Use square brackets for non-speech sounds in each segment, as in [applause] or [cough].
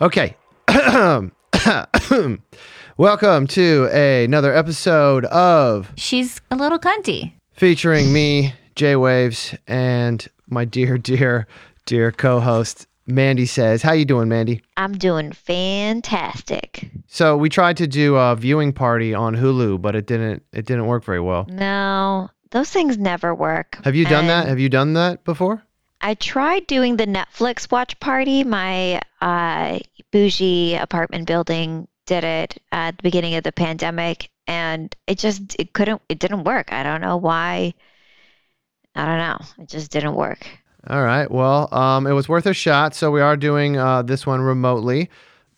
Okay. [coughs] Welcome to another episode of She's a little cunty. featuring me, Jay Waves, and my dear, dear, dear co-host Mandy says. How you doing, Mandy? I'm doing fantastic. So we tried to do a viewing party on Hulu, but it didn't. It didn't work very well. No, those things never work. Have you done that? Have you done that before? I tried doing the Netflix watch party. My uh, bougie apartment building did it at the beginning of the pandemic, and it just it couldn't. It didn't work. I don't know why. I don't know. It just didn't work. All right. Well, um, it was worth a shot. So we are doing uh, this one remotely.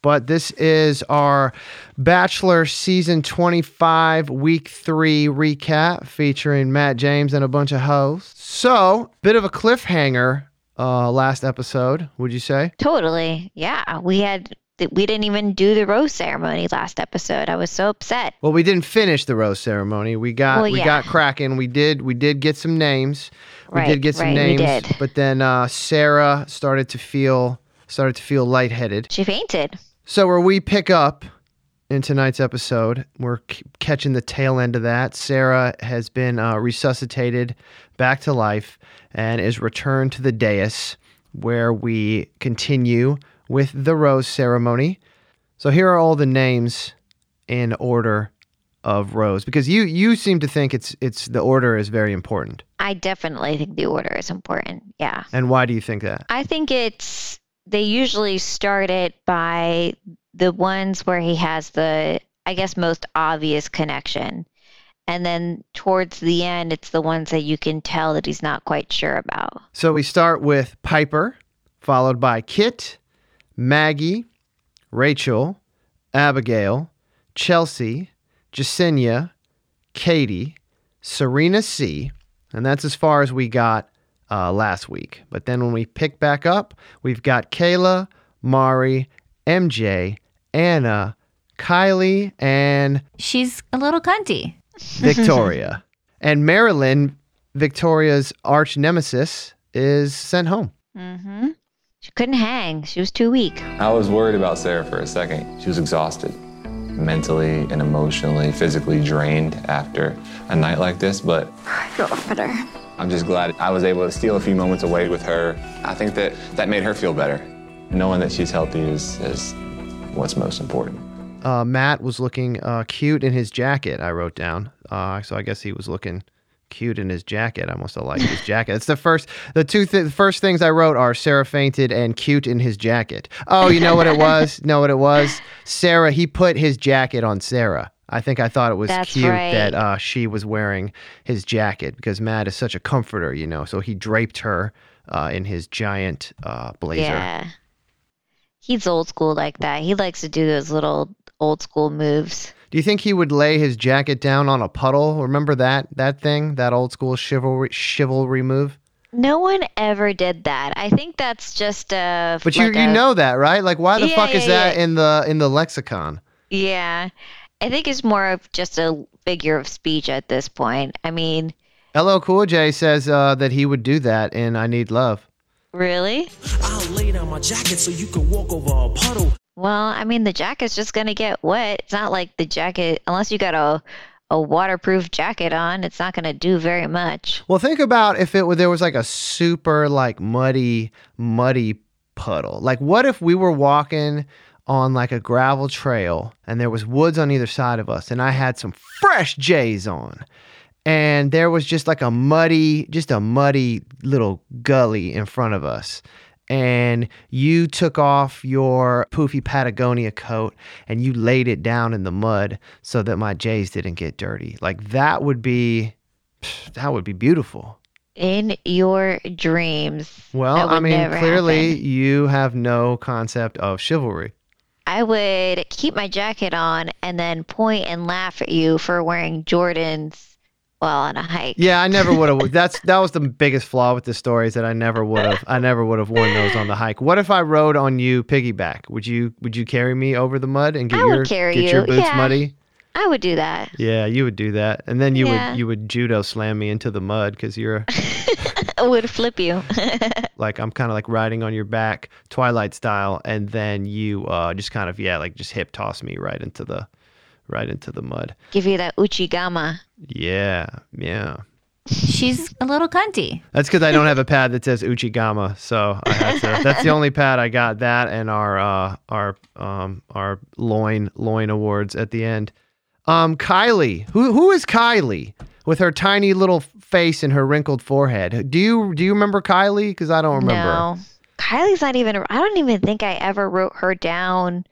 But this is our Bachelor Season 25, Week 3 recap featuring Matt James and a bunch of hosts. So, bit of a cliffhanger uh, last episode, would you say? Totally. Yeah, we had. We didn't even do the rose ceremony last episode. I was so upset. Well, we didn't finish the rose ceremony. We got Well, we yeah. got cracking. We did we did get some names. We Right, did get some right, names, but then uh, Sarah started to feel started to feel lightheaded. She fainted. So where we pick up in tonight's episode, we're c- catching the tail end of that. Sarah has been uh, resuscitated back to life and is returned to the dais, where we continue with the rose ceremony. So here are all the names in order of rose, because you you seem to think it's it's the order is very important. I definitely think the order is important. Yeah. And why do you think that? I think it's they usually start it by the ones where he has the I guess most obvious connection. And then towards the end it's the ones that you can tell that he's not quite sure about. So we start with Pieper, followed by Kit, Maggie, Rachel, Abigail, Chelsea, Jessenia, Katie, Serena C, and that's as far as we got uh, last week. But then when we pick back up, we've got Kayla, Mari, MJ, Anna, Kylee, and She's a little cunty. Victoria. and Marylynn, Victoria's arch nemesis, is sent home. Mhm. She couldn't hang. She was too weak. I was worried about Sarah for a second. She was exhausted, mentally and emotionally, physically drained after a night like this, but I feel better. I'm just glad I was able to steal a few moments away with her. I think that that made her feel better. Knowing that she's healthy is, is what's most important. Uh, Matt was looking uh, cute in his jacket. I wrote down. Uh, so I guess he was looking cute in his jacket. I must have liked his jacket. It's the first. The two th- the first things I wrote are Sarah fainted and cute in his jacket. Oh, you know what it was? [laughs] know what it was? Sarah. He put his jacket on Sarah. I think I thought it was That's cute right. that uh, she was wearing his jacket because Matt is such a comforter, you know. So he draped her uh, in his giant uh, blazer. Yeah. He's old school like that. He likes to do those little old school moves. Do you think he would lay his jacket down on a puddle? Remember that that thing, that old school chivalry chivalry move? No one ever did that. I think that's just a. But you like you a- know that, right? Like why the Yeah, fuck is yeah, that in the in the lexicon? Yeah, I think it's more of just a figure of speech at this point. I mean, LL Cool J says uh, that he would do that in I Need Love. really? I'll lay down my jacket so you can walk over a puddle. Well, I mean, the jacket's just gonna get wet. It's not like the jacket, unless you got a a waterproof jacket on, it's not gonna do very much. Well, think about if it there was like a super like muddy muddy puddle. Like what if we were walking on like a gravel trail and there was woods on either side of us and I had some fresh J's on. And there was just like a muddy, just a muddy little gully in front of us. And you took off your poofy Patagonia coat and you laid it down in the mud so that my J's didn't get dirty. Like that would be [sighs] that would be beautiful. In your dreams. Well, I mean, clearly happen. you have no concept of chivalry. I would keep my jacket on and then point and laugh at you for wearing Jordans while on a hike. Yeah, I never would have. [laughs] That's that was the biggest flaw with the story is that I never would have. I never would have worn those on the hike. What if I rode on you piggyback? Would you Would you carry me over the mud and get I your get your you, boots yeah. muddy? I would do that. Yeah, you would do that, and then you Yeah. would you would judo slam me into the mud because you're a [laughs] would flip you. [laughs] like I'm kind of like riding on your back, Twilight style, and then you uh, just kind of yeah, like just hip toss me right into the right into the mud. Give you that uchigama. Yeah, yeah. She's a little cunty. That's because I don't have a pad that says Uchigama, so I had to. [laughs] That's the only pad I got. That and our uh, our um, our loin loin awards at the end. Um, Kylee, who who is Kylee with her tiny little face and her wrinkled forehead? Do you do you remember Kylee? Because I don't remember. No. Kylee's not even, I don't even think I ever wrote her down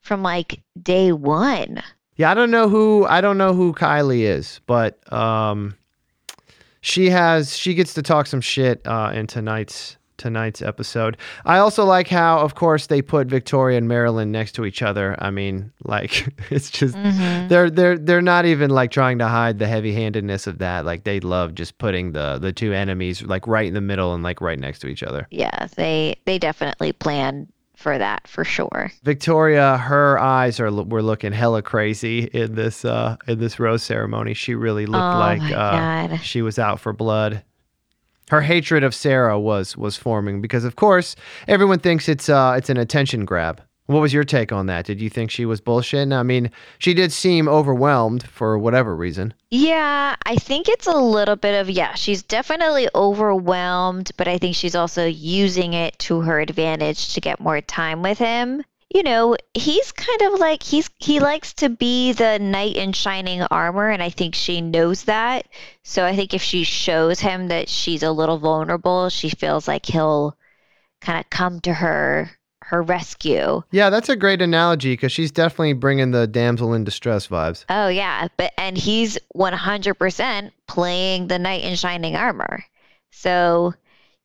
from like day one. Yeah, I don't know who I don't know who Kylee is, but um, she has she gets to talk some shit uh, in tonight's tonight's episode. I also like how, of course, they put Victoria and Marylynn next to each other. I mean, like [laughs] it's just they're they're they're not even like trying to hide the heavy handedness of that. Like they love just putting the the two enemies like right in the middle and like right next to each other. Yeah, they they definitely planned for that for sure. Victoria, her eyes are were looking hella crazy in this uh in this rose ceremony. She really looked Oh like uh, God. she was out for blood. Her hatred of Sarah was was forming because of course everyone thinks it's uh it's an attention grab. What was your take on that? Did you think she was bullshitting? I mean, she did seem overwhelmed for whatever reason. Yeah, I think it's a little bit of, yeah, she's definitely overwhelmed, but I think she's also using it to her advantage to get more time with him. You know, he's kind of like he's he likes to be the knight in shining armor and I think she knows that. So I think if she shows him that she's a little vulnerable, she feels like he'll kind of come to her her rescue. Yeah, that's a great analogy because she's definitely bringing the damsel in distress vibes. Oh yeah, but and he's 100% playing the knight in shining armor. So,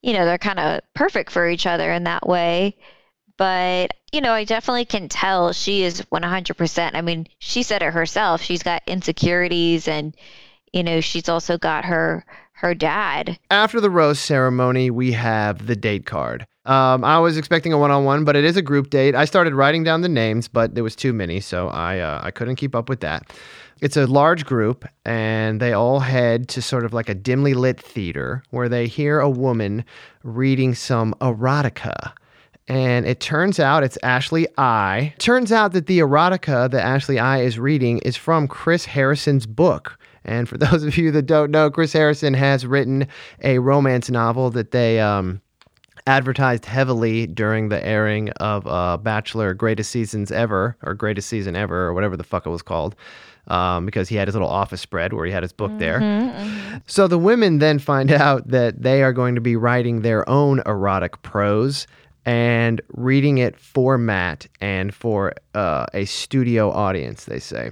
you know, they're kind of perfect for each other in that way. But, you know, I definitely can tell she is 100%. I mean, she said it herself. She's got insecurities and you know, she's also got her her dad. After the rose ceremony, we have the date card. Um, I was expecting a one-on-one, but it is a group date. I started writing down the names, but there was too many, so I uh, I couldn't keep up with that. It's a large group, and they all head to sort of like a dimly lit theater where they hear a woman reading some erotica. And it turns out it's Ashley I. Turns out that the erotica that Ashley I is reading is from Chris Harrison's book. And for [laughs] those of you that don't know, Chris Harrison has written a romance novel that they um, advertised heavily during the airing of uh, Bachelor Greatest Seasons Ever, or Greatest Season Ever, or whatever the fuck it was called. Um, because he had his little office spread where he had his book there. So the women then find out that they are going to be writing their own erotic prose and reading it for Matt and for uh, a studio audience, they say.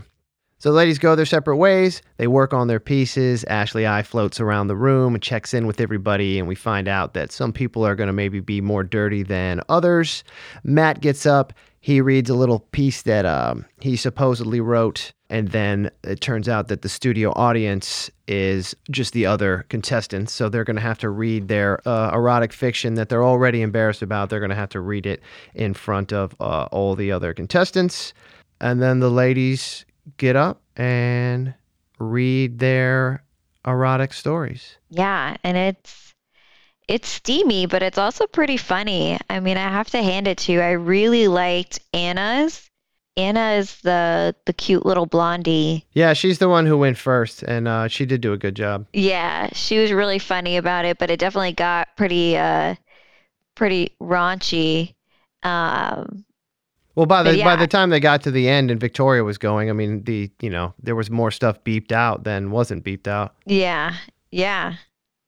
So the ladies go their separate ways. They work on their pieces. Ashley I floats around the room and checks in with everybody, and we find out that some people are going to maybe be more dirty than others. Matt gets up. He reads a little piece that um, he supposedly wrote, and then it turns out that the studio audience is just the other contestants. So they're going to have to read their uh, erotic fiction that they're already embarrassed about. They're going to have to read it in front of uh, all the other contestants. And then the ladies get up and read their erotic stories. Yeah, and it's it's steamy, but it's also pretty funny. I mean, I have to hand it to you. I really liked Anna's. Anna is the the cute little blondie. Yeah, she's the one who went first, and uh, she did do a good job. Yeah, she was really funny about it, but it definitely got pretty uh pretty raunchy. Um Well, by the But by the time they got to the end and Victoria was going, I mean, the you know there was more stuff beeped out than wasn't beeped out. yeah. Yeah.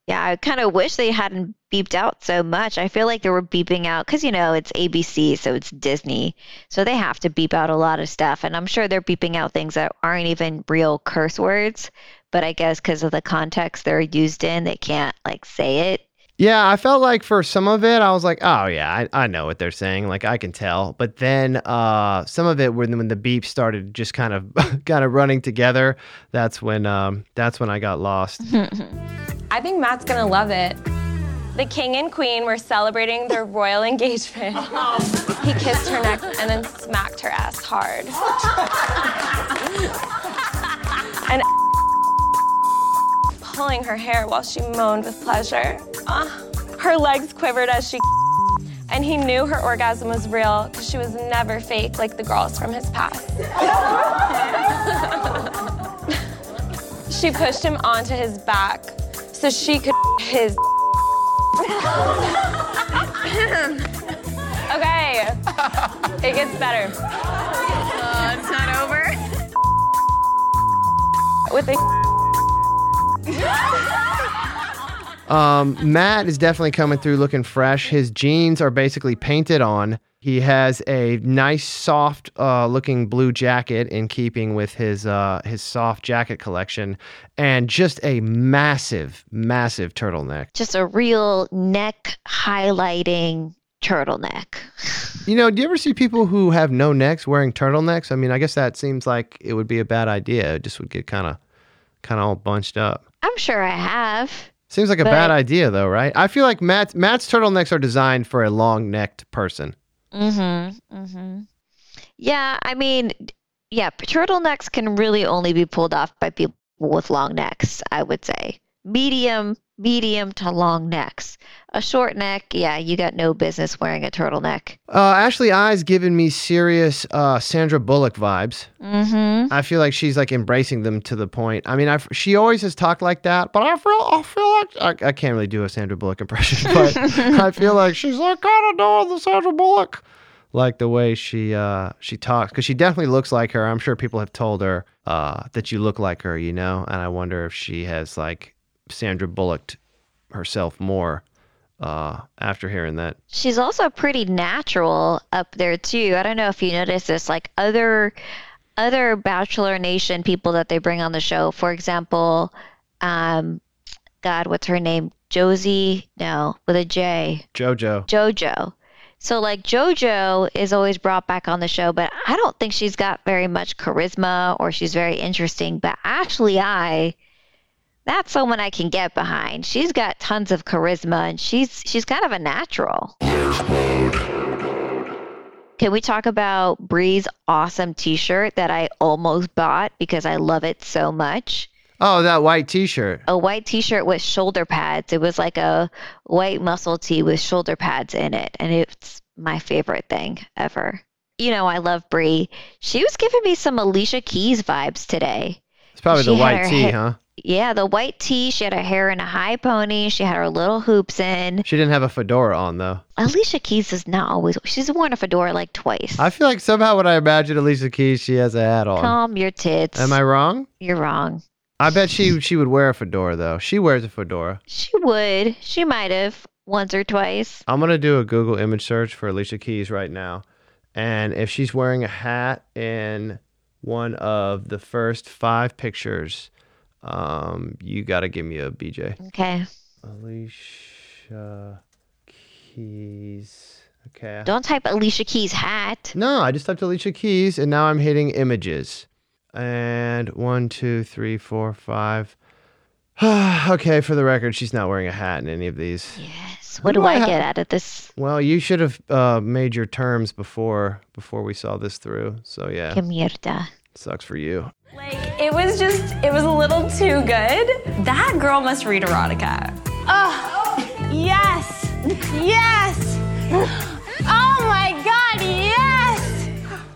Yeah, I kind of wish they hadn't beeped out so much. I feel like they were beeping out because, you know, it's ABC, so it's Disney. So they have to beep out a lot of stuff. And I'm sure they're beeping out things that aren't even real curse words. But I guess because of the context they're used in, they can't, like, say it. Yeah, I felt like for some of it, I was like, oh yeah, I, I know what they're saying, like I can tell. But then uh, some of it, when when the beeps started just kind of [laughs] kind of running together, that's when um, that's when I got lost. [laughs] I think Matt's gonna love it. The king and queen were celebrating their royal engagement. [laughs] He kissed her neck and then smacked her ass hard. Pulling her hair while she moaned with pleasure. Ah, her legs quivered as she [laughs] and he knew her orgasm was real because she was never fake like the girls from his past. [laughs] she pushed him onto his back so she could [laughs] his. okay, it gets better. Uh, it's not over. With a [laughs] Um, Matt is definitely coming through looking fresh. His jeans are basically painted on. He has a nice, soft uh, looking blue jacket in keeping with his uh, his soft jacket collection, and just a massive, massive turtleneck. Just a real neck highlighting turtleneck. You know, do you ever see people who have no necks wearing turtlenecks? I mean, I guess that seems like it would be a bad idea. It just would get kind of, kind of all bunched up. I'm sure I have. Seems like a But- bad idea, though, right? I feel like Matt's Matt's turtlenecks are designed for a long necked person. Mm-hmm. Mm-hmm. Yeah, I mean, yeah, turtlenecks can really only be pulled off by people with long necks, I would say. Medium, medium to long necks. A short neck, yeah, you got no business wearing a turtleneck. Uh, Ashley I's giving me serious uh, Sandra Bullock vibes. Mm-hmm. I feel like she's like embracing them to the point. I mean, I've, she always has talked like that, but I feel I feel like I, I can't really do a Sandra Bullock impression, [laughs] but I feel like she's like kind of doing the Sandra Bullock, like the way she uh, she talks because she definitely looks like her. I'm sure people have told her uh, that you look like her, you know, and I wonder if she has like Sandra Bullocked herself more uh, after hearing that. She's also pretty natural up there too. I don't know if you noticed this, like other other Bachelor Nation people that they bring on the show. For example, um, God, what's her name? Josie? No, with a J. JoJo. JoJo. So like JoJo is always brought back on the show, but I don't think she's got very much charisma or she's very interesting. But actually, I that's someone I can get behind. She's got tons of charisma and she's she's kind of a natural. Can we talk about Bri's awesome t-shirt that I almost bought because I love it so much? Oh, that white T-shirt. a white t-shirt with shoulder pads. It was like a white muscle tee with shoulder pads in it, and it's my favorite thing ever. You know, I love Bri. She was giving me some Alicia Keys vibes today. It's probably the She had white tee, huh? Yeah, the white tee. She had her hair in a high pony. She had her little hoops in. She didn't have a fedora on though. Alicia Keys is not always. She's worn a fedora like twice. I feel like somehow when I imagine Alicia Keys, she has a hat on. Calm your tits. Am I wrong? You're wrong. I bet she she would wear a fedora though. She wears a fedora. She would. She might have once or twice. I'm gonna do a Google image search for Alicia Keys right now, and if she's wearing a hat in one of the first five pictures, um, you gotta give me a BJ. Okay. Alicia Keys. Okay. Don't type Alicia Keys hat. No, I just typed Alicia Keys and now I'm hitting images. And one, two, three, four, five. [sighs] okay, for the record, she's not wearing a hat in any of these. Yes. What do do I I get out of this? Well, you should have uh, made your terms before before we saw this through. So yeah, Que mierda. sucks for you. Like, it was just, it was a little too good. That girl must read erotica. Oh, yes, yes. Oh my God, yes.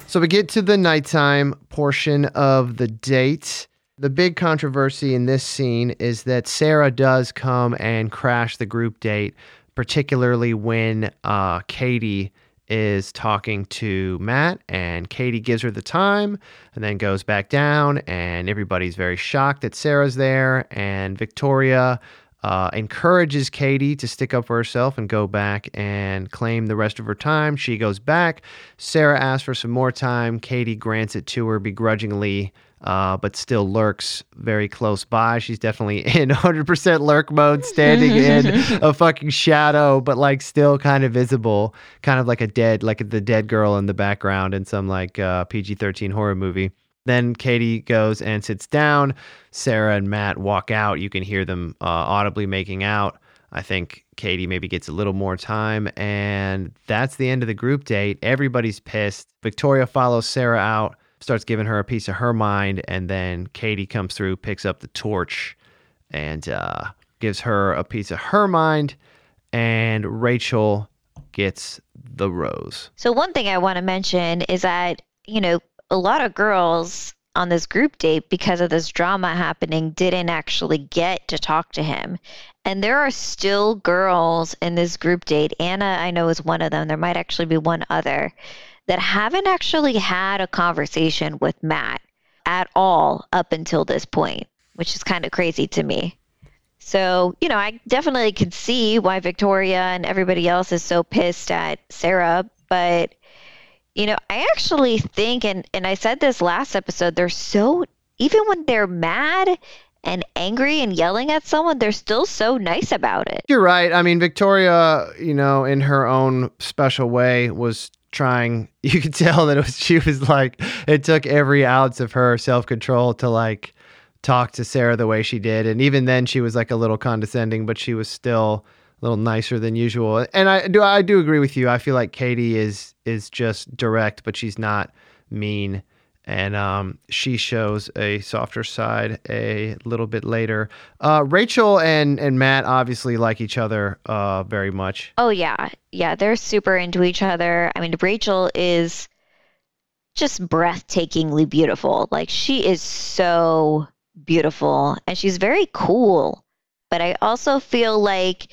So we get to the nighttime portion of the date. The big controversy in this scene is that Sarah does come and crash the group date, particularly when uh, Katie is talking to Matt, and Katie gives her the time and then goes back down, and everybody's very shocked that Sarah's there, and Victoria uh, encourages Katie to stick up for herself and go back and claim the rest of her time. She goes back. Sarah asks for some more time. Katie grants it to her begrudgingly, uh, but still lurks very close by. She's definitely [laughs] in 100% lurk mode, standing in [laughs] a fucking shadow, but like still kind of visible, kind of like a dead, like the dead girl in the background in some like uh, PG 13 horror movie. Then Katie goes and sits down. Sarah and Matt walk out. You can hear them uh, audibly making out. I think Katie maybe gets a little more time, and that's the end of the group date. Everybody's pissed. Victoria follows Sarah out, starts giving her a piece of her mind, and then Katie comes through, picks up the torch, and uh, gives her a piece of her mind, and Rachel gets the rose. So one thing I want to mention is that, you know, a lot of girls on this group date because of this drama happening didn't actually get to talk to him. And there are still girls in this group date. Anna, I know, is one of them. There might actually be one other that haven't actually had a conversation with Matt at all up until this point, which is kind of crazy to me. So, you know, I definitely could see why Victoria and everybody else is so pissed at Sarah, but you know, I actually think and and I said this last episode, they're so even when they're mad and angry and yelling at someone, they're still so nice about it. You're right. I mean, Victoria, you know, in her own special way, was trying. [laughs] You could tell that it was. She was like, it took every ounce of her self control to like talk to Sarah the way she did, and even then, she was like a little condescending, but she was still a little nicer than usual. And I do, I do agree with you. I feel like Katie is is just direct, but she's not mean and um, she shows a softer side a little bit later. Uh, Rachel and and Matt obviously like each other uh, very much. Oh yeah, yeah, they're super into each other. I mean, Rachel is just breathtakingly beautiful. Like she is so beautiful, and she's very cool. But I also feel like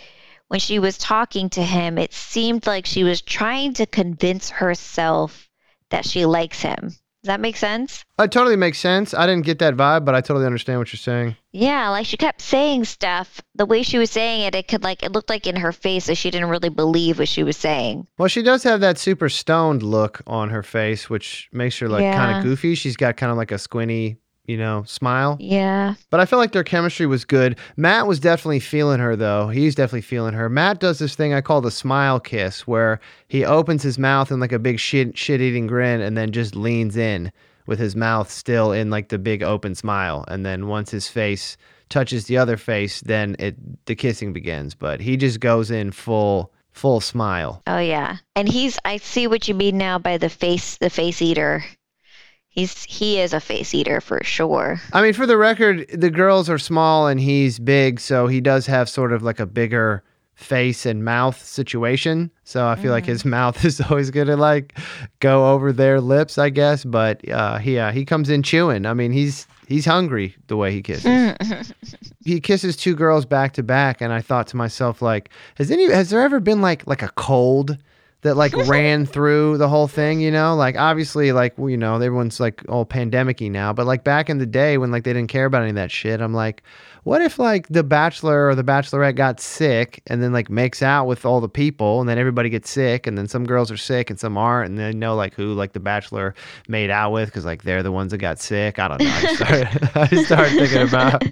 when she was talking to him, it seemed like she was trying to convince herself that she likes him. Does that make sense? It totally makes sense. I didn't get that vibe, but I totally understand what you're saying. Yeah, like she kept saying stuff. The way she was saying it, it could like it looked like in her face that she didn't really believe what she was saying. Well, she does have that super stoned look on her face, which makes her like kind of goofy. She's got kind of like a squinty, you know, smile. Yeah. But I felt like their chemistry was good. Matt was definitely feeling her, though. He's definitely feeling her. Matt does this thing I call the smile kiss, where he opens his mouth in like a big shit shit eating grin, and then just leans in with his mouth still in like the big open smile. And then once his face touches the other face, then it the kissing begins. But he just goes in full full smile. Oh yeah. And he's I see what you mean now by the face the face eater. He's he is a face eater for sure. I mean, for the record, the girls are small and he's big, so he does have sort of like a bigger face and mouth situation. So I feel like his [laughs] mouth is always gonna like go over their lips, I guess. But uh, he uh, he comes in chewing. I mean, he's he's hungry the way he kisses. [laughs] he kisses two girls back to back, and I thought to myself, like, has any has there ever been like like a cold? That like ran through the whole thing, you know? Like obviously like you know, everyone's like all pandemic-y now, but like back in the day when like they didn't care about any of that shit, I'm like, what if like the bachelor or the bachelorette got sick and then like makes out with all the people and then everybody gets sick and then some girls are sick and some aren't and then know like who like the bachelor made out with because like they're the ones that got sick. I don't know. I started, [laughs] I started thinking about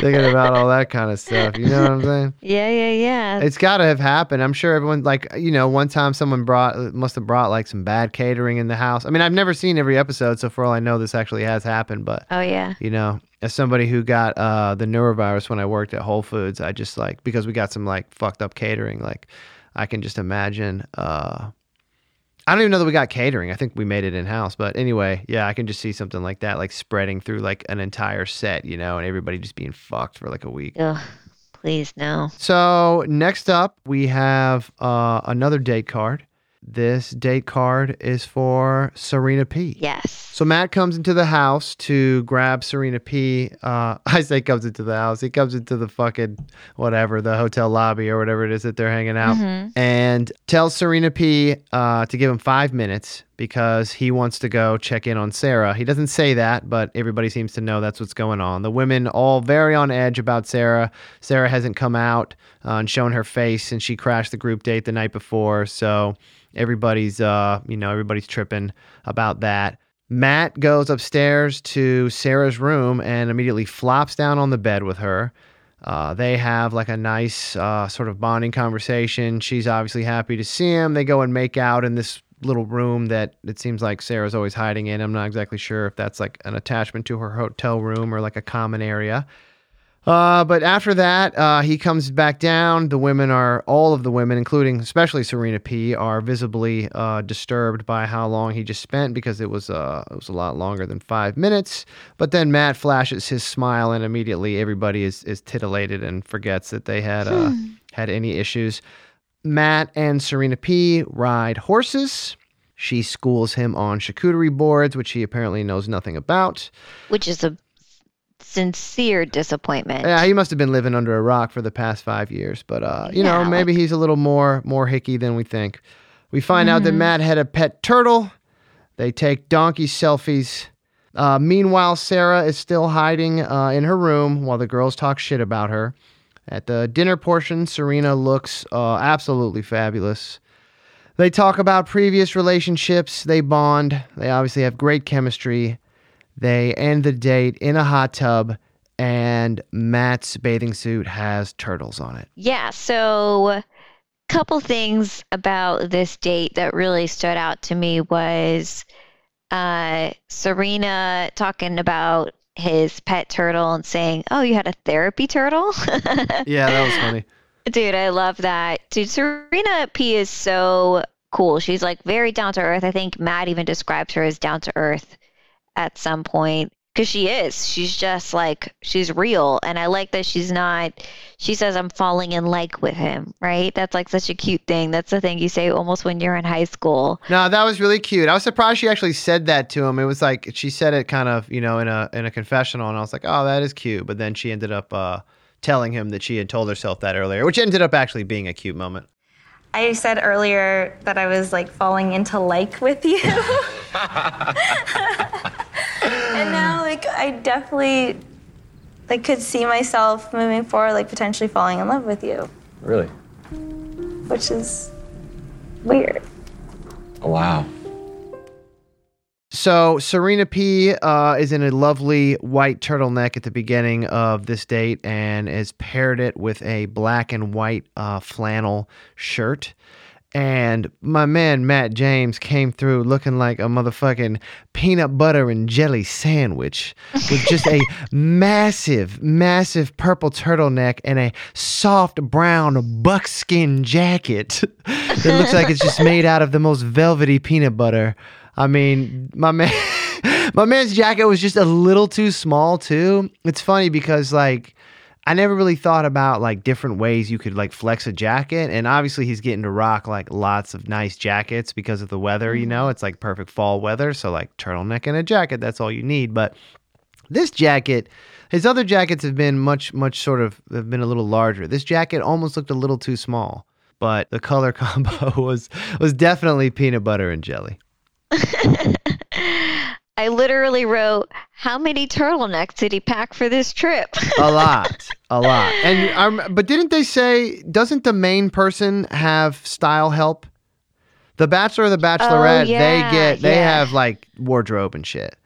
thinking about all that kind of stuff. You know what I'm saying? [laughs] Yeah, yeah, yeah. It's got to have happened. I'm sure everyone, like, you know, one time someone brought, must have brought like some bad catering in the house. I mean, I've never seen every episode, so for all I know, this actually has happened. But, oh yeah. you know, as somebody who got uh, the norovirus when I worked at Whole Foods, I just like, because we got some like fucked up catering, like, I can just imagine. Uh, I don't even know that we got catering. I think we made it in house. But anyway, yeah, I can just see something like that, like spreading through like an entire set, you know, and everybody just being fucked for like a week. Ugh, please no. So next up, we have uh, another date card. This date card is for Serena P. Yes. So Matt comes into the house to grab Serena P. Uh, [laughs] I say comes into the house. He comes into the fucking whatever, the hotel lobby or whatever it is that they're hanging out, and tells Serena P. Uh, to give him five minutes because he wants to go check in on Sarah. He doesn't say that, but everybody seems to know that's what's going on. The women all very on edge about Sarah. Sarah hasn't come out uh, and shown her face since she crashed the group date the night before, so everybody's uh, you know, everybody's tripping about that. Matt goes upstairs to Sarah's room and immediately flops down on the bed with her. Uh, they have like a nice uh, sort of bonding conversation. She's obviously happy to see him. They go and make out in this little room that it seems like Sarah's always hiding in. I'm not exactly sure if that's like an attachment to her hotel room or like a common area. Uh, but after that, uh, he comes back down. The women are, all of the women, including especially Serena P, are visibly uh, disturbed by how long he just spent because it was, uh, it was a lot longer than five minutes. But then Matt flashes his smile, and immediately everybody is, is titillated and forgets that they had uh, had any issues. Matt and Serena P ride horses. She schools him on charcuterie boards, which he apparently knows nothing about. which is a sincere disappointment. Yeah, he must have been living under a rock for the past five years, but uh, you know, Yeah, maybe he's a little more more hicky than we think. We find out that Mm-hmm. Matt had a pet turtle. They take donkey selfies. Uh, meanwhile, Sarah is still hiding uh, in her room while the girls talk shit about her. At the dinner portion, Serena looks uh, absolutely fabulous. They talk about previous relationships. They bond. They obviously have great chemistry. They end the date in a hot tub, and Matt's bathing suit has turtles on it. Yeah, so couple things about this date that really stood out to me was uh, Serena talking about his pet turtle and saying, "Oh, you had a therapy turtle." [laughs] Yeah, that was funny. Dude, I love that. Dude, Serena P is so cool. She's like very down to earth. I think Matt even described her as down to earth at some point because she is. She's just like she's real, and I like that she's not. She says, "I'm falling in like with him." Right? That's like such a cute thing. That's the thing you say almost when you're in high school. No, that was really cute. I was surprised she actually said that to him. It was like she said it kind of, you know, in a in a confessional, and I was like, oh, that is cute. But then she ended up uh, telling him that she had told herself that earlier, which ended up actually being a cute moment. I said earlier that I was like falling into like with you. [laughs] [laughs] and now like I definitely like could see myself moving forward like potentially falling in love with you, Really? which is weird. Oh, wow. So Serena P uh, is in a lovely white turtleneck at the beginning of this date and has paired it with a black and white uh, flannel shirt. And my man Matt James came through looking like a motherfucking peanut butter and jelly sandwich with just a [laughs] massive, massive purple turtleneck and a soft brown buckskin jacket that looks like it's just made out of the most velvety peanut butter. I mean, my man, [laughs] my man's jacket was just a little too small too. It's funny because like I never really thought about like different ways you could like flex a jacket, and obviously he's getting to rock like lots of nice jackets because of the weather. You mm-hmm. know, it's like perfect fall weather, so like turtleneck and a jacket, that's all you need. But this jacket, his other jackets have been much, much sort of have been a little larger. This jacket almost looked a little too small, but the color [laughs] combo was was definitely peanut butter and jelly. [laughs] I literally wrote, "How many turtlenecks did he pack for this trip?" a lot, [laughs] a lot. And um, but didn't they say doesn't the main person have style help? The Bachelor or the Bachelorette, Oh, yeah, they get they yeah. have like wardrobe and shit.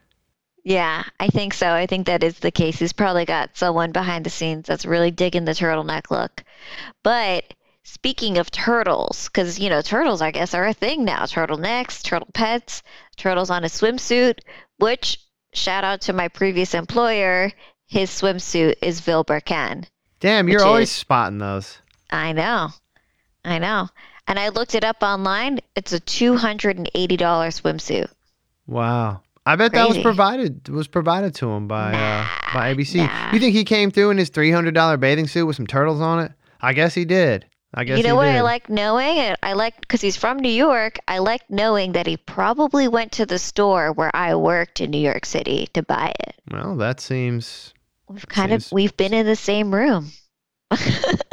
Yeah, I think so. I think that is the case. He's probably got someone behind the scenes that's really digging the turtleneck look. But speaking of turtles, because, you know, turtles, I guess, are a thing now turtlenecks, turtle pets, turtles on a swimsuit, which, shout out to my previous employer, his swimsuit is Vilebrequin. Damn, you're always is- spotting those. I know. I know. And I looked it up online. It's a $280 swimsuit. Wow. I bet that was provided was provided to him by uh, by ABC. nah. You think he came through in his three hundred dollar bathing suit with some turtles on it? I guess he did. I guess you know what did. I like knowing? I like because he's from New York. I like knowing that he probably went to the store where I worked in New York City to buy it. Well, that seems We've kind Seems- of we've been in the same room. [laughs]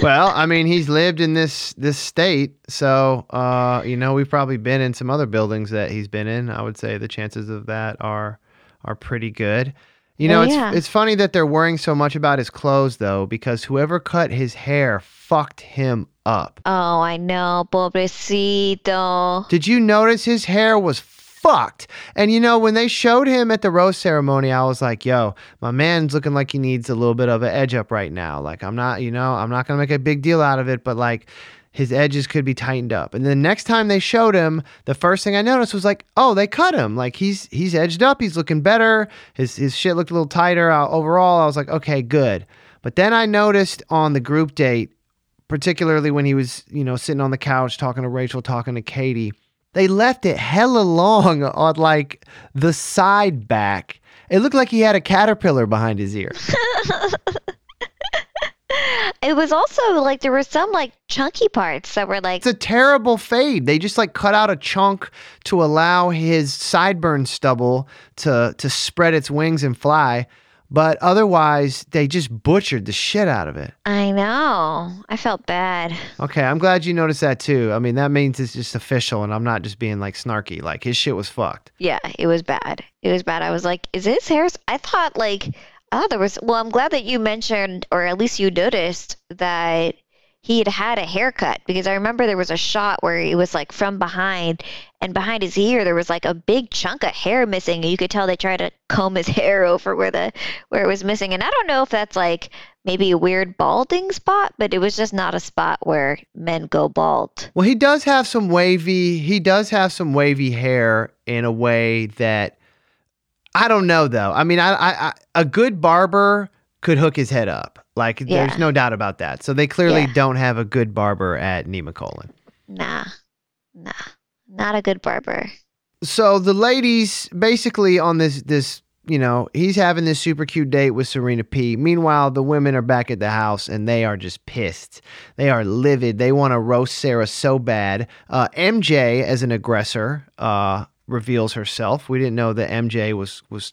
well. I mean, he's lived in this this state, so uh, you know we've probably been in some other buildings that he's been in. I would say the chances of that are are pretty good. You know, Well, it's it's funny that they're worrying so much about his clothes though, because whoever cut his hair fucked him up. Oh, I know, pobrecito. Did you notice his hair was fucked? And you know, when they showed him at the rose ceremony, I was like, yo, my man's looking like he needs a little bit of an edge up right now. Like, I'm not, you know, I'm not going to make a big deal out of it, but like, his edges could be tightened up. And then next time they showed him, the first thing I noticed was like, oh, they cut him. Like he's he's edged up. He's looking better. His his shit looked a little tighter. Uh, overall, I was like, okay, good. But But then I noticed on the group date, particularly when he was, you know, sitting on the couch talking to Rachel, talking to Katie, they left it hella long on like the side back. It looked like he had a caterpillar behind his ear. [laughs] It was also like there were some like chunky parts that were like It's a terrible fade. They just like cut out a chunk to allow his sideburn stubble to to spread its wings and fly. But otherwise, they just butchered the shit out of it. I know. I felt bad. Okay, I'm glad you noticed that too. I mean, that means it's just official and I'm not just being like snarky. Like his shit was fucked. Yeah, it was bad. It was bad. I was like, is this Harris? I thought like, oh, there was. Well, I'm glad that you mentioned, or at least you noticed that he had had a haircut because I remember there was a shot where it was like from behind, and behind his ear there was like a big chunk of hair missing, and you could tell they tried to comb his [laughs] hair over where the where it was missing. And I don't know if that's like maybe a weird balding spot, but it was just not a spot where men go bald. Well, he does have some wavy. He does have some wavy hair in a way that I don't know though. I mean, I, I, I a good barber could hook his head up. Like Yeah. there's no doubt about that. So they clearly Yeah. don't have a good barber at Nemacolin. Nah, nah, not a good barber. So the ladies basically on this this you know he's having this super cute date with Serena P. Meanwhile, the women are back at the house and they are just pissed. They are livid. They want to roast Sarah so bad. Uh, MJ as an aggressor uh, reveals herself. We didn't know that MJ was was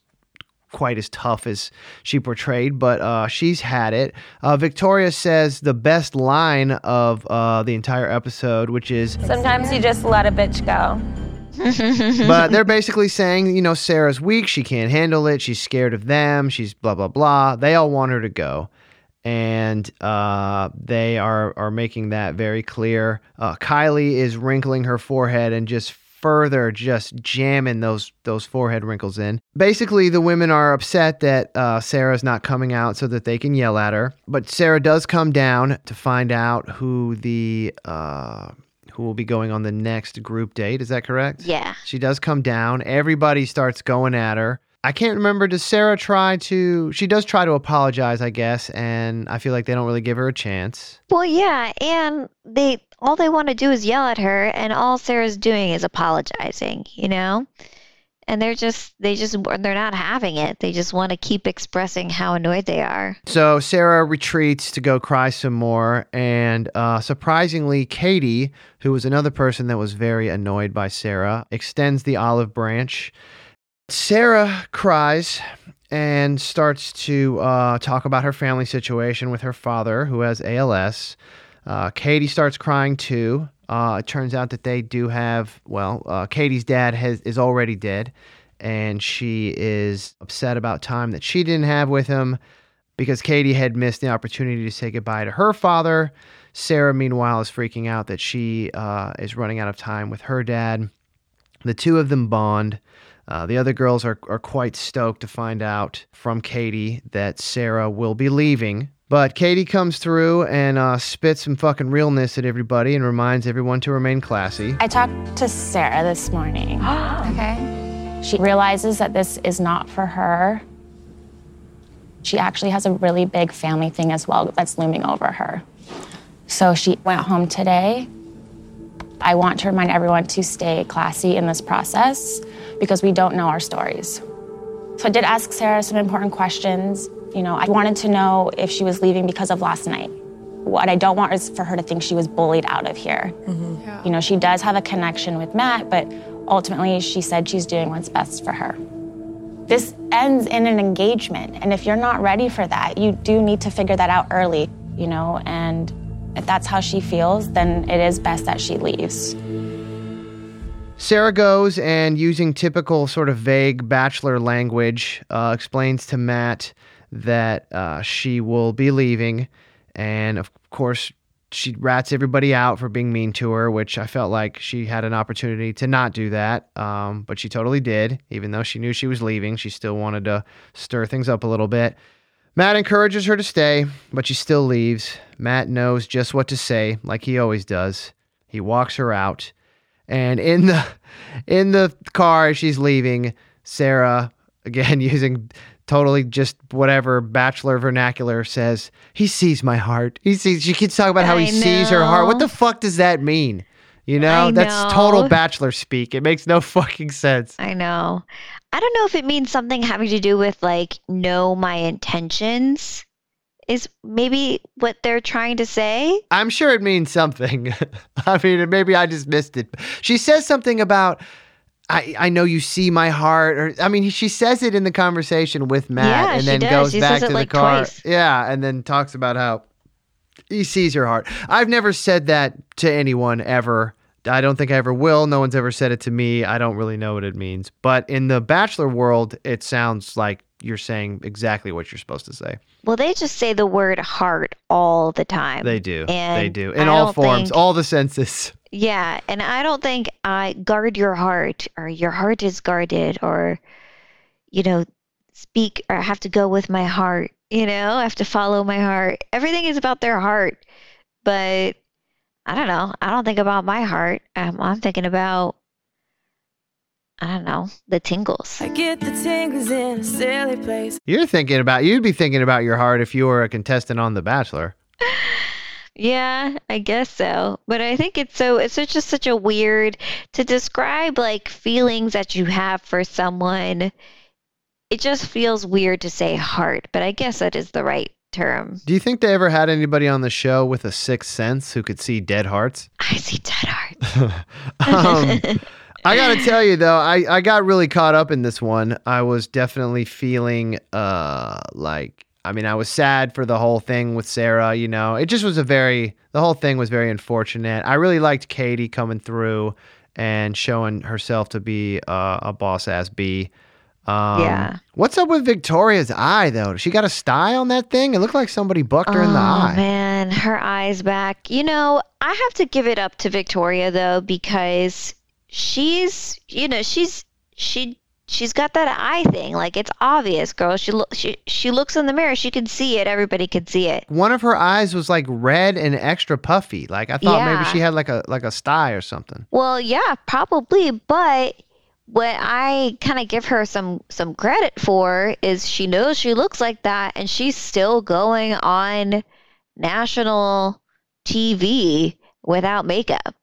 quite as tough as she portrayed, but uh, she's had it. Uh, Victoria says the best line of uh, the entire episode, which is Sometimes you just let a bitch go. [laughs] but they're basically saying, you know, Sarah's weak. She can't handle it. She's scared of them. She's blah, blah, blah. They all want her to go. And uh, they are, are making that very clear. Uh, Kylee is wrinkling her forehead and just further just jamming those those forehead wrinkles in. Basically, the women are upset that uh, Sarah's not coming out so that they can yell at her. But Sarah does come down to find out who the uh, who will be going on the next group date. Is that correct? Yeah. She does come down. Everybody starts going at her. I can't remember. Does Sarah try to? She does try to apologize, I guess, and I feel like they don't really give her a chance. Well, yeah, and they all they want to do is yell at her, and all Sarah's doing is apologizing, you know. And they're just they just they're not having it. They just want to keep expressing how annoyed they are. So Sarah retreats to go cry some more, and uh, surprisingly, Katie, who was another person that was very annoyed by Sarah, extends the olive branch. Sarah cries and starts to uh, talk about her family situation with her father, who has ALS. Uh, Katie starts crying too. Uh, it turns out that they do have, well, uh, Katie's dad has, is already dead, and she is upset about time that she didn't have with him because Katie had missed the opportunity to say goodbye to her father. Sarah, meanwhile, is freaking out that she uh, is running out of time with her dad. The two of them bond. Uh, the other girls are, are quite stoked to find out from Katie that Sarah will be leaving. But Katie comes through and uh, spits some fucking realness at everybody and reminds everyone to remain classy. I talked to Sarah this morning. [gasps] Okay. She realizes that this is not for her. She actually has a really big family thing as well that's looming over her. So she went home today. I want to remind everyone to stay classy in this process because we don't know our stories. So I did ask Sarah some important questions. You know, I wanted to know if she was leaving because of last night. What I don't want is for her to think she was bullied out of here. Mm-hmm. You know, she does have a connection with Matt, but ultimately she said she's doing what's best for her. This ends in an engagement, and if you're not ready for that, you do need to figure that out early, you know, and if that's how she feels, then it is best that she leaves. Sarah goes and, using typical sort of vague bachelor language, uh, explains to Matt that uh, she will be leaving. And of course, she rats everybody out for being mean to her, which I felt like she had an opportunity to not do that. Um, but she totally did. Even though she knew she was leaving, she still wanted to stir things up a little bit. Matt encourages her to stay, but she still leaves. Matt knows just what to say, like he always does. He walks her out. And in the in the car as she's leaving, Sarah again [laughs] using totally just whatever bachelor vernacular says. He sees my heart. He sees. She keeps talking about how he sees her heart. What the fuck does that mean? You know, I that's total bachelor speak. It makes no [laughs] fucking sense. I know. I don't know if it means something having to do with like know my intentions is maybe what they're trying to say. I'm sure it means something. [laughs] I mean, maybe I just missed it. She says something about. I, I know you see my heart, or I mean, she says it in the conversation with Matt, Yeah, and then goes She back to like, the car. twice. Yeah, and then talks about how he sees her heart. I've never said that to anyone ever. I don't think I ever will. No one's ever said it to me. I don't really know what it means. But in the Bachelor world, it sounds like you're saying exactly what you're supposed to say. Well, they just say the word heart all the time. They do. they do. In I all forms, think- all the senses. [laughs] Yeah, and I don't think I guard your heart or your heart is guarded or you know speak or have to go with my heart, you know, I have to follow my heart. Everything is about their heart. But I don't know. I don't think about my heart. Um, I'm thinking about I don't know, the tingles. I get the tingles in a silly place. You're thinking about you'd be thinking about your heart if you were a contestant on The Bachelor. [laughs] Yeah, I guess so. But I think it's so it's just such a weird to describe like feelings that you have for someone. It just feels weird to say heart, but I guess that is the right term. Do you think they ever had anybody on the show with a sixth sense who could see dead hearts? I see dead hearts. [laughs] um, [laughs] I gotta [laughs] tell you though, I, I got really caught up in this one. I was definitely feeling uh like I mean I was sad for the whole thing with Sarah. You know, it just was a very the whole thing was very unfortunate. I really liked Katie coming through and showing herself to be uh, a boss ass bee. Um, Yeah. What's up with Victoria's eye though? She got a sty on that thing. It looked like somebody bucked her in the oh eye. man, her eyes back. You know, I have to give it up to Victoria though because she's, you know, she's she she's got that eye thing. Like it's obvious, girl. She lo- she she looks in the mirror. She can see it. Everybody can see it. One of her eyes was like red and extra puffy. Like I thought maybe she had like a like a sty or something. Well, yeah, probably, but what I kind of give her some some credit for is she knows she looks like that and she's still going on national TV without makeup.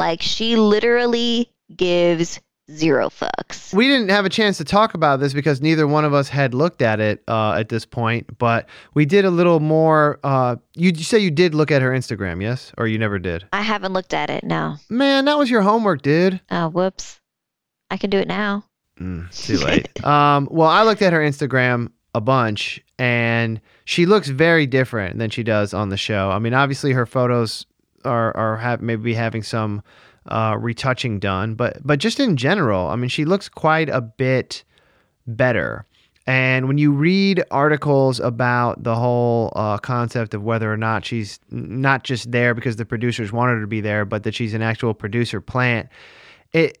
Like she literally gives zero fucks. We didn't have a chance to talk about this because neither one of us had looked at it uh, at this point, but we did a little more. Uh, you, you say you did look at her Instagram, yes, or you never did? I haven't looked at it. No. Man, that was your homework, dude. Oh, whoops. I can do it now. Mm, too late. [laughs] um, well, I looked at her Instagram a bunch, and she looks very different than she does on the show. I mean, obviously her photos are are have maybe having some uh, retouching done, but but just in general, I mean, she looks quite a bit better. And when you read articles about the whole uh, concept of whether or not she's not just there because the producers wanted her to be there, but that she's an actual producer plant, it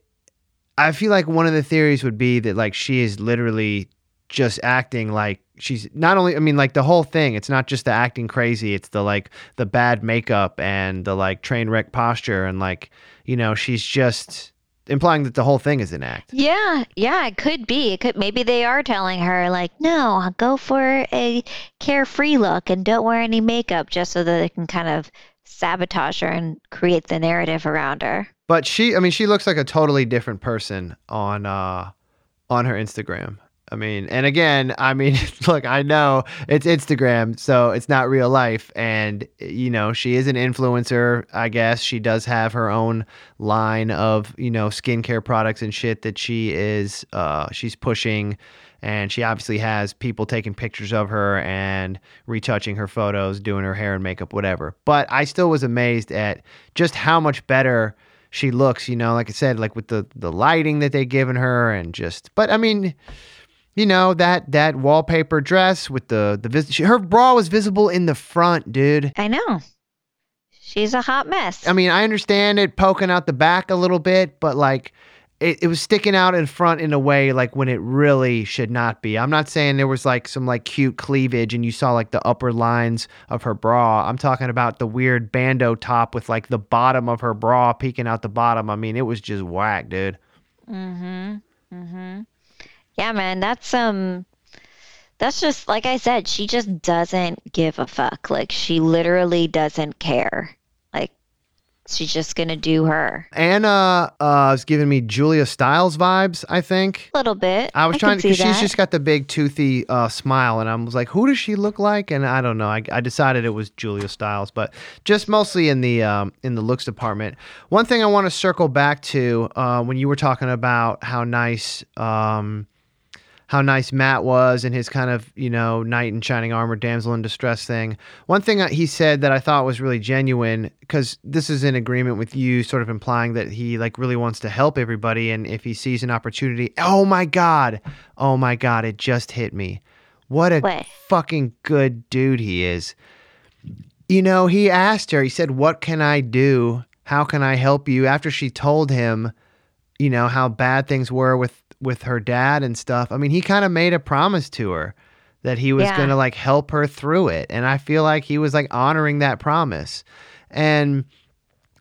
I feel like one of the theories would be that like she is literally just acting like she's not only I mean like the whole thing it's not just the acting crazy it's the like the bad makeup and the like train wreck posture and like you know she's just implying that the whole thing is an act. Yeah, yeah, it could be. It could maybe they are telling her like, no, go for a carefree look and don't wear any makeup just so that they can kind of sabotage her and create the narrative around her. But she I mean she looks like a totally different person on uh on her Instagram. I mean, and again, I mean, [laughs] look, I know it's Instagram, so it's not real life. And, you know, she is an influencer, I guess. She does have her own line of, you know, skincare products and shit that she is, uh, she's pushing. And she obviously has people taking pictures of her and retouching her photos, doing her hair and makeup, whatever. But I still was amazed at just how much better she looks, you know, like I said, like with the, the lighting that they've given her and just, but I mean, you know that that wallpaper dress with the the vis- she, her bra was visible in the front, dude. I know. She's a hot mess. I mean, I understand it poking out the back a little bit, but like it, it was sticking out in front in a way like when it really should not be. I'm not saying there was like some like cute cleavage and you saw like the upper lines of her bra. I'm talking about the weird bandeau top with like the bottom of her bra peeking out the bottom. I mean, it was just whack, dude. Mm-hmm. Mm-hmm. Yeah, man, that's um That's just like I said, she just doesn't give a fuck. Like she literally doesn't care. Like she's just gonna do her. Anna uh, is giving me Julia Stiles vibes. I think. A little bit. I was can trying to she's that. just got the big toothy uh, smile, and I was like, "Who does she look like?" And I don't know. I, I decided it was Julia Stiles, but just mostly in the um, in the looks department. One thing I want to circle back to uh, when you were talking about how nice. Um, how nice Matt was and his kind of, you know, knight in shining armor, damsel in distress thing. One thing uh, he said that I thought was really genuine, because this is in agreement with you, sort of implying that he like really wants to help everybody, and if he sees an opportunity, oh my god, oh my god, it just hit me. What a What? fucking good dude he is. You know, he asked her, he said, What can I do? How can I help you? After she told him, you know, how bad things were with with her dad and stuff. I mean, he kind of made a promise to her that he was Yeah. going to like help her through it. And I feel like he was like honoring that promise. And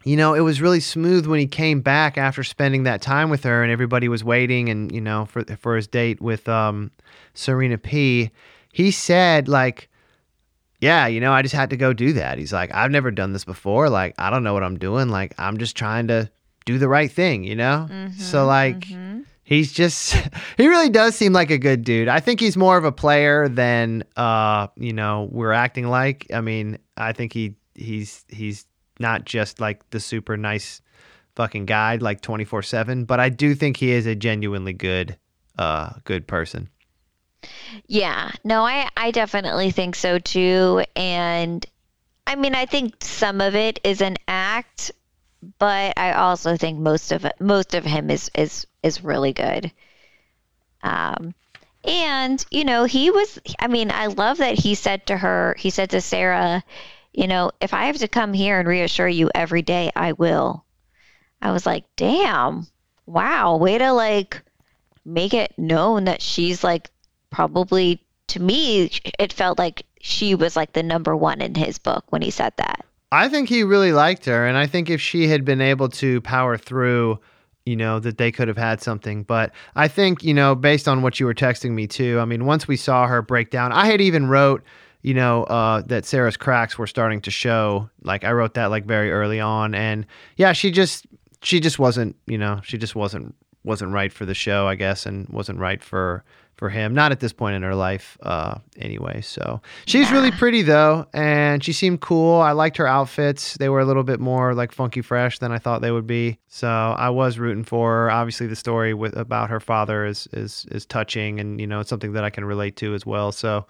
you know, it was really smooth when he came back after spending that time with her and everybody was waiting and, you know, for for his date with um Serena P. He said like yeah, you know, I just had to go do that. He's like, I've never done this before. Like, I don't know what I'm doing. Like, I'm just trying to do the right thing, you know? so, like, he's just, [laughs] he really does seem like a good dude. I think he's more of a player than, uh, you know, we're acting like. I mean, I think he, he's, he's not just like the super nice fucking guy, like 24 7, but I do think he is a genuinely good, uh, good person. Yeah, no, I, I definitely think so too. And I mean, I think some of it is an act, but I also think most of it, most of him is, is, is really good. Um, and you know, he was, I mean, I love that he said to her, he said to Sarah, you know, if I have to come here and reassure you every day, I will. I was like, damn, wow, way to like make it known that she's like probably to me it felt like she was like the number one in his book when he said that I think he really liked her, and I think if she had been able to power through, you know, that they could have had something. But I think, you know, based on what you were texting me too, I mean, once we saw her break down, I had even wrote, you know, uh, that Sarah's cracks were starting to show. Like I wrote that like very early on, and yeah, she just she just wasn't, you know, she just wasn't wasn't right for the show, I guess, and wasn't right for for him. Not at this point in her life, uh, anyway. So she's really pretty though, and she seemed cool. I liked her outfits; they were a little bit more like funky fresh than I thought they would be. So I was rooting for her. Obviously, the story with about her father is is is touching, and you know, it's something that I can relate to as well. So.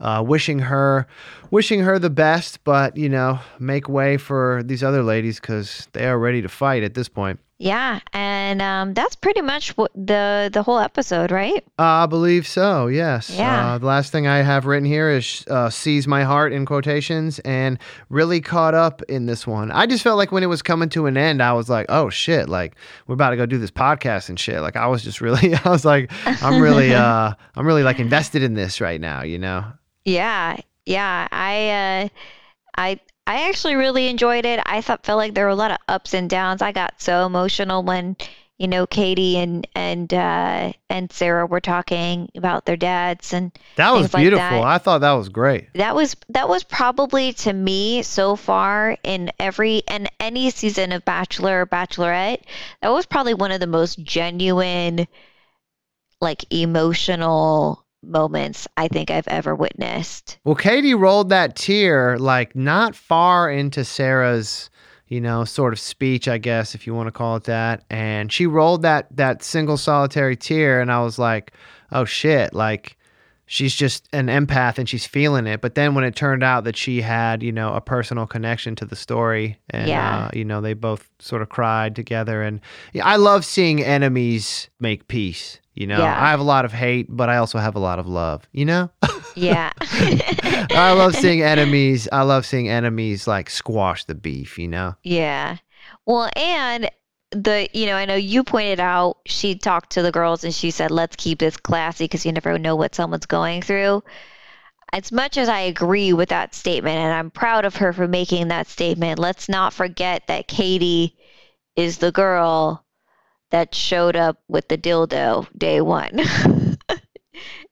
Uh, wishing her, wishing her the best, but you know, make way for these other ladies because they are ready to fight at this point. Yeah and um, that's pretty much what the the whole episode right I believe so. Yes. Yeah. Uh, the last thing I have written here is uh, "seize my heart" in quotations, and really caught up in this one. I just felt like when it was coming to an end, I was like, "Oh shit!" Like we're about to go do this podcast and shit. Like I was just [laughs] really, I was like, I'm really, [laughs] uh, I'm really like invested in this right now. You know. yeah yeah i uh i i actually really enjoyed it i thought felt like there were a lot of ups and downs i got so emotional when you know katie and and uh and sarah were talking about their dads and That was things like beautiful. that. I thought that was great. that was that was probably to me so far in every and any season of bachelor or bachelorette that was probably one of the most genuine like emotional moments i think i've ever witnessed Well, Katie rolled that tear like not far into Sarah's, you know, sort of speech, I guess, if you want to call it that. And she rolled that that single solitary tear, and I was like, oh shit, like she's just an empath and she's feeling it. But then when it turned out that she had, you know, a personal connection to the story, and Yeah. uh, you know, they both sort of cried together. And yeah, I love seeing enemies make peace. You know, Yeah. I have a lot of hate, but I also have a lot of love. You know. [laughs] yeah I love seeing enemies. I love seeing enemies like squash the beef, you know? yeah well and the you know i know you pointed out she talked to the girls and she said let's keep this classy because you never know what someone's going through as much as I agree with that statement, and I'm proud of her for making that statement, let's not forget that Katie is the girl that showed up with the dildo day one. [laughs]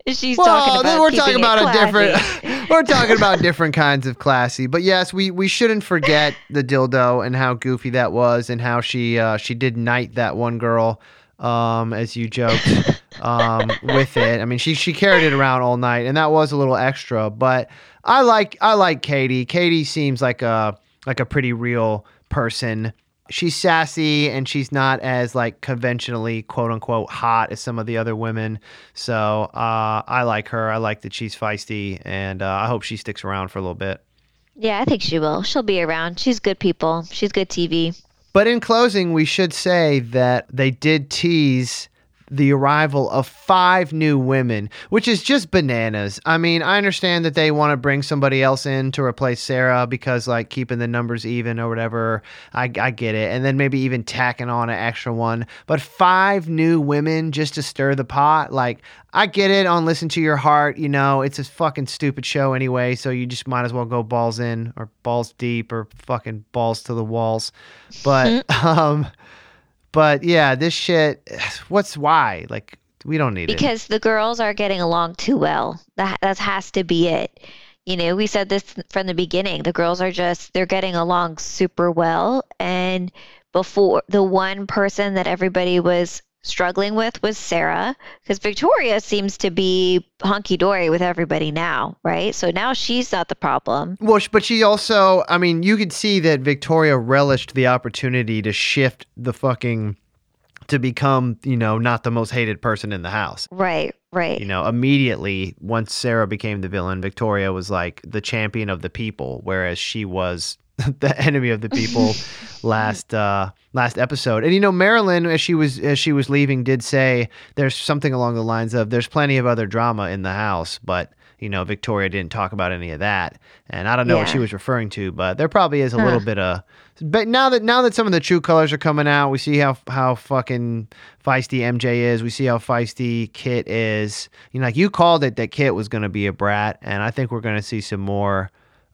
She's Well, talking about we're talking about a different. [laughs] we're talking about different kinds of classy. But yes, we we shouldn't forget the dildo and how goofy that was, and how she uh, she did knight that one girl, um, as you joked, [laughs] um, with it. I mean, she she carried it around all night, and that was a little extra. But I like I like Katie. Katie seems like a like a pretty real person. She's sassy and she's not as like conventionally quote unquote hot as some of the other women. So uh, I like her. I like that she's feisty, and uh, I hope she sticks around for a little bit. Yeah, I think she will. She'll be around. She's good people. She's good TV. But in closing, we should say that they did tease the arrival of five new women, which is just bananas. I mean, I understand that they want to bring somebody else in to replace Sarah because, like, keeping the numbers even or whatever. I, I get it. And then maybe even tacking on an extra one. But five new women just to stir the pot, like, I get it on Listen to Your Heart. You know, it's a fucking stupid show anyway, so you just might as well go balls in or balls deep or fucking balls to the walls. But, [laughs] um, but yeah, this shit, [sighs] what's why? Like, we don't need it. because the girls are getting along too well. That that has to be it. You know, we said this from the beginning. The girls are just they're getting along super well and before the one person that everybody was struggling with was Sarah because Victoria seems to be hunky dory with everybody now, right? So now she's not the problem. Well, but she also, I mean, you could see that Victoria relished the opportunity to shift the fucking, to become, you know, not the most hated person in the house. Right, right. You know, immediately once Sarah became the villain, Victoria was like the champion of the people, whereas she was [laughs] the enemy of the people [laughs] last uh last episode. And you know, Marylynn, as she was as she was leaving, did say there's something along the lines of there's plenty of other drama in the house, but you know, Victoria didn't talk about any of that. And I don't know what she was referring to, but there probably is a little bit of but now that now that some of the true colors are coming out, we see how how fucking feisty MJ is. We see how feisty Kit is. You know, like you called it that Kit was going to be a brat, and I think we're going to see some more.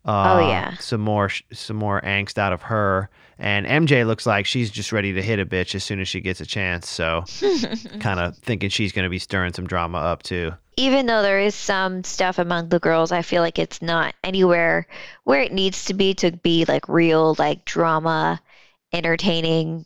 Uh, Oh, yeah. some more some more angst out of her. And MJ looks like she's just ready to hit a bitch as soon as she gets a chance. So, [laughs] kind of thinking she's going to be stirring some drama up too. even though there is some stuff among the girls, I feel like it's not anywhere where it needs to be to be like real, like drama, entertaining,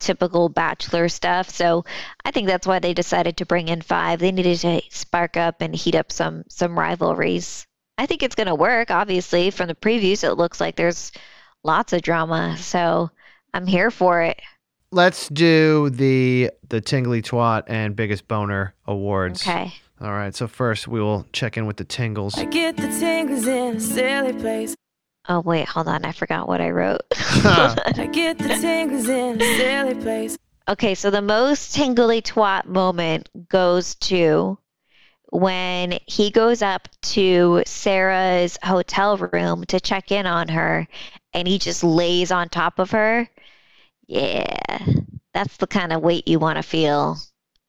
typical bachelor stuff. So I think that's why they decided to bring in five. They needed to spark up and heat up some some rivalries. I think it's gonna work. Obviously, from the previews, it looks like there's lots of drama. So I'm here for it. Let's do the the tingly twat and biggest boner awards. Okay. All right. So first we will check in with the tingles. I get the tingles in a silly place. Oh wait, hold on. I forgot what I wrote. [laughs] I get the tingles in a silly place. Okay, so the most tingly twat moment goes to when he goes up to Sarah's hotel room to check in on her and he just lays on top of her. Yeah, that's the kind of weight you want to feel.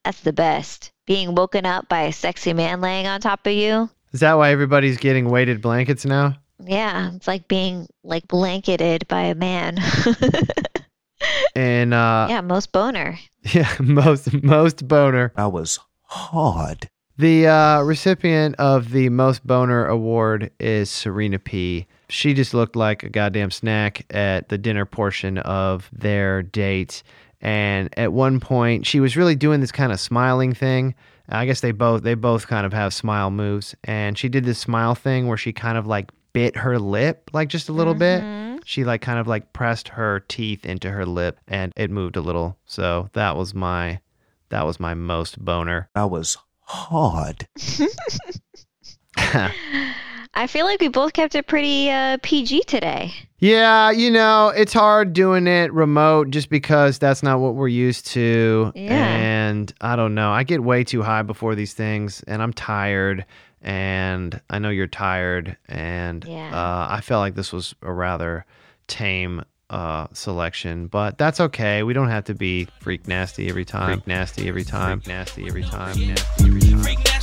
That's the best. Being woken up by a sexy man laying on top of you. Is that why everybody's getting weighted blankets now? Yeah, it's like being like blanketed by a man. [laughs] And uh, yeah, most boner. [laughs] yeah, most most boner. I was hard. The uh, recipient of the most boner award is Serena P. She just looked like a goddamn snack at the dinner portion of their date. And at one point, she was really doing this kind of smiling thing. I guess they both they both kind of have smile moves. And she did this smile thing where she kind of like bit her lip like just a little bit. She like kind of like pressed her teeth into her lip and it moved a little. So that was my that was my most boner. I was hard. [laughs] [laughs] I feel like we both kept it pretty uh, PG today. Yeah, you know, it's hard doing it remote just because that's not what we're used to. Yeah. And I don't know. I get way too high before these things and I'm tired and I know you're tired and Yeah. uh, I felt like this was a rather tame uh, selection, but that's okay. We don't have to be freak nasty every time. Freak nasty every time. Freak nasty every time. Nasty every time.